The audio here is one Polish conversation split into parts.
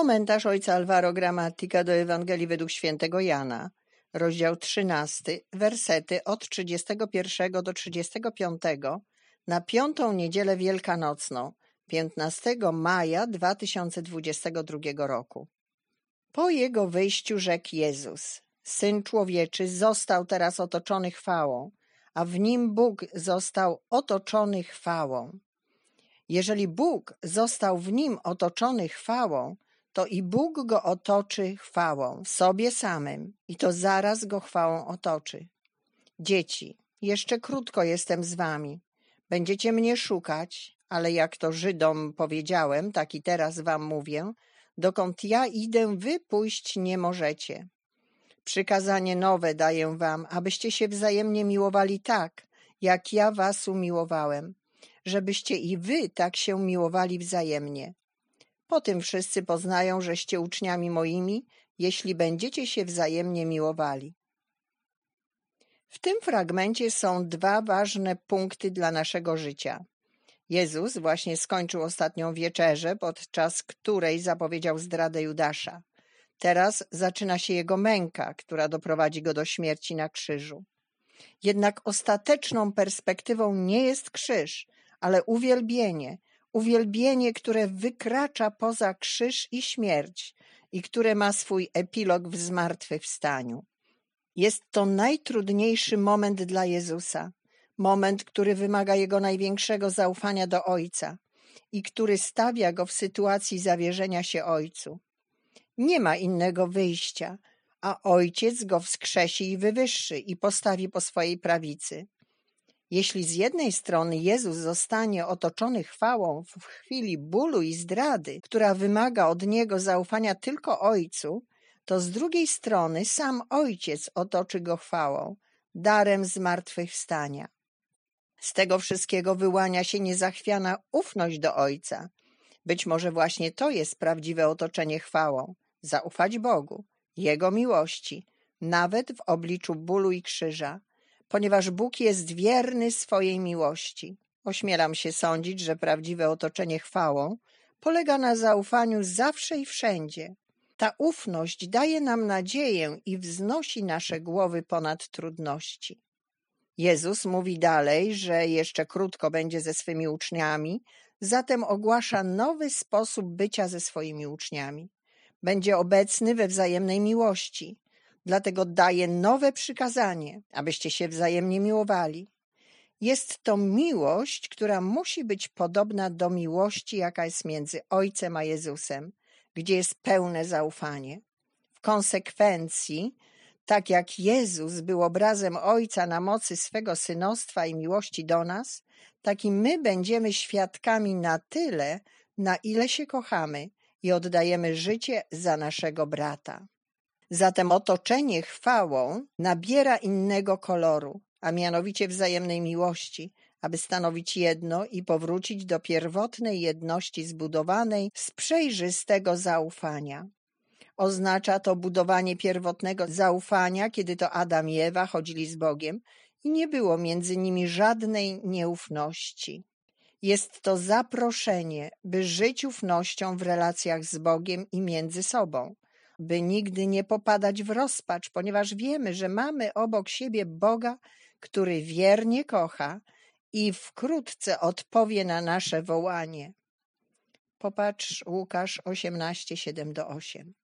Komentarz ojca Alvaro Gramatika do Ewangelii według świętego Jana, rozdział 13, wersety od 31 do 35 na piątą niedzielę wielkanocną, 15 maja 2022 roku. Po jego wyjściu rzekł Jezus: Syn człowieczy został teraz otoczony chwałą, a w nim Bóg został otoczony chwałą. Jeżeli Bóg został w nim otoczony chwałą, to i Bóg go otoczy chwałą, sobie samym, i to zaraz go chwałą otoczy. Dzieci, jeszcze krótko jestem z wami. Będziecie mnie szukać, ale jak to Żydom powiedziałem, tak i teraz wam mówię, dokąd ja idę, wy pójść nie możecie. Przykazanie nowe daję wam, abyście się wzajemnie miłowali tak, jak ja was umiłowałem, żebyście i wy tak się miłowali wzajemnie. Po tym wszyscy poznają, żeście uczniami moimi, jeśli będziecie się wzajemnie miłowali. W tym fragmencie są dwa ważne punkty dla naszego życia. Jezus właśnie skończył ostatnią wieczerzę, podczas której zapowiedział zdradę Judasza. Teraz zaczyna się jego męka, która doprowadzi go do śmierci na krzyżu. Jednak ostateczną perspektywą nie jest krzyż, ale uwielbienie, uwielbienie, które wykracza poza krzyż i śmierć i które ma swój epilog w zmartwychwstaniu. Jest to najtrudniejszy moment dla Jezusa, moment, który wymaga jego największego zaufania do Ojca i który stawia go w sytuacji zawierzenia się Ojcu. Nie ma innego wyjścia, a Ojciec go wskrzesi i wywyższy i postawi po swojej prawicy. Jeśli z jednej strony Jezus zostanie otoczony chwałą w chwili bólu i zdrady, która wymaga od niego zaufania tylko Ojcu, to z drugiej strony sam Ojciec otoczy go chwałą, darem zmartwychwstania. Z tego wszystkiego wyłania się niezachwiana ufność do Ojca. Być może właśnie to jest prawdziwe otoczenie chwałą. Zaufać Bogu, Jego miłości, nawet w obliczu bólu i krzyża, ponieważ Bóg jest wierny swojej miłości. Ośmielam się sądzić, że prawdziwe otoczenie chwałą polega na zaufaniu zawsze i wszędzie. Ta ufność daje nam nadzieję i wznosi nasze głowy ponad trudności. Jezus mówi dalej, że jeszcze krótko będzie ze swymi uczniami, zatem ogłasza nowy sposób bycia ze swoimi uczniami. Będzie obecny we wzajemnej miłości, dlatego daje nowe przykazanie, abyście się wzajemnie miłowali. Jest to miłość, która musi być podobna do miłości, jaka jest między Ojcem a Jezusem, gdzie jest pełne zaufanie. W konsekwencji, tak jak Jezus był obrazem Ojca na mocy swego synostwa i miłości do nas, tak i my będziemy świadkami na tyle, na ile się kochamy i oddajemy życie za naszego brata. Zatem otoczenie chwałą nabiera innego koloru, a mianowicie wzajemnej miłości, aby stanowić jedno i powrócić do pierwotnej jedności zbudowanej z przejrzystego zaufania. Oznacza to budowanie pierwotnego zaufania, kiedy to Adam i Ewa chodzili z Bogiem i nie było między nimi żadnej nieufności. Jest to zaproszenie, by żyć ufnością w relacjach z Bogiem i między sobą by nigdy nie popadać w rozpacz, ponieważ wiemy, że mamy obok siebie Boga, który wiernie kocha i wkrótce odpowie na nasze wołanie. Popatrz Łukasz 18, 7 do 8.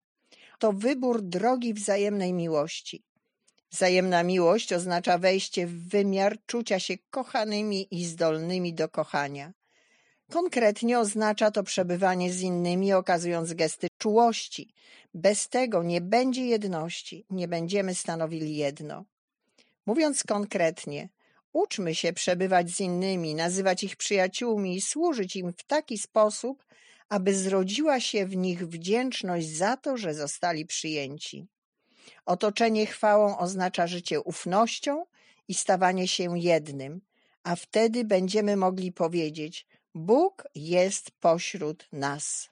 To wybór drogi wzajemnej miłości. Wzajemna miłość oznacza wejście w wymiar czucia się kochanymi i zdolnymi do kochania. Konkretnie oznacza to przebywanie z innymi, okazując gesty czułości. Bez tego nie będzie jedności, nie będziemy stanowili jedno. Mówiąc konkretnie, uczmy się przebywać z innymi, nazywać ich przyjaciółmi i służyć im w taki sposób, aby zrodziła się w nich wdzięczność za to, że zostali przyjęci. Otoczenie chwałą oznacza życie ufnością i stawanie się jednym, a wtedy będziemy mogli powiedzieć: Bóg jest pośród nas.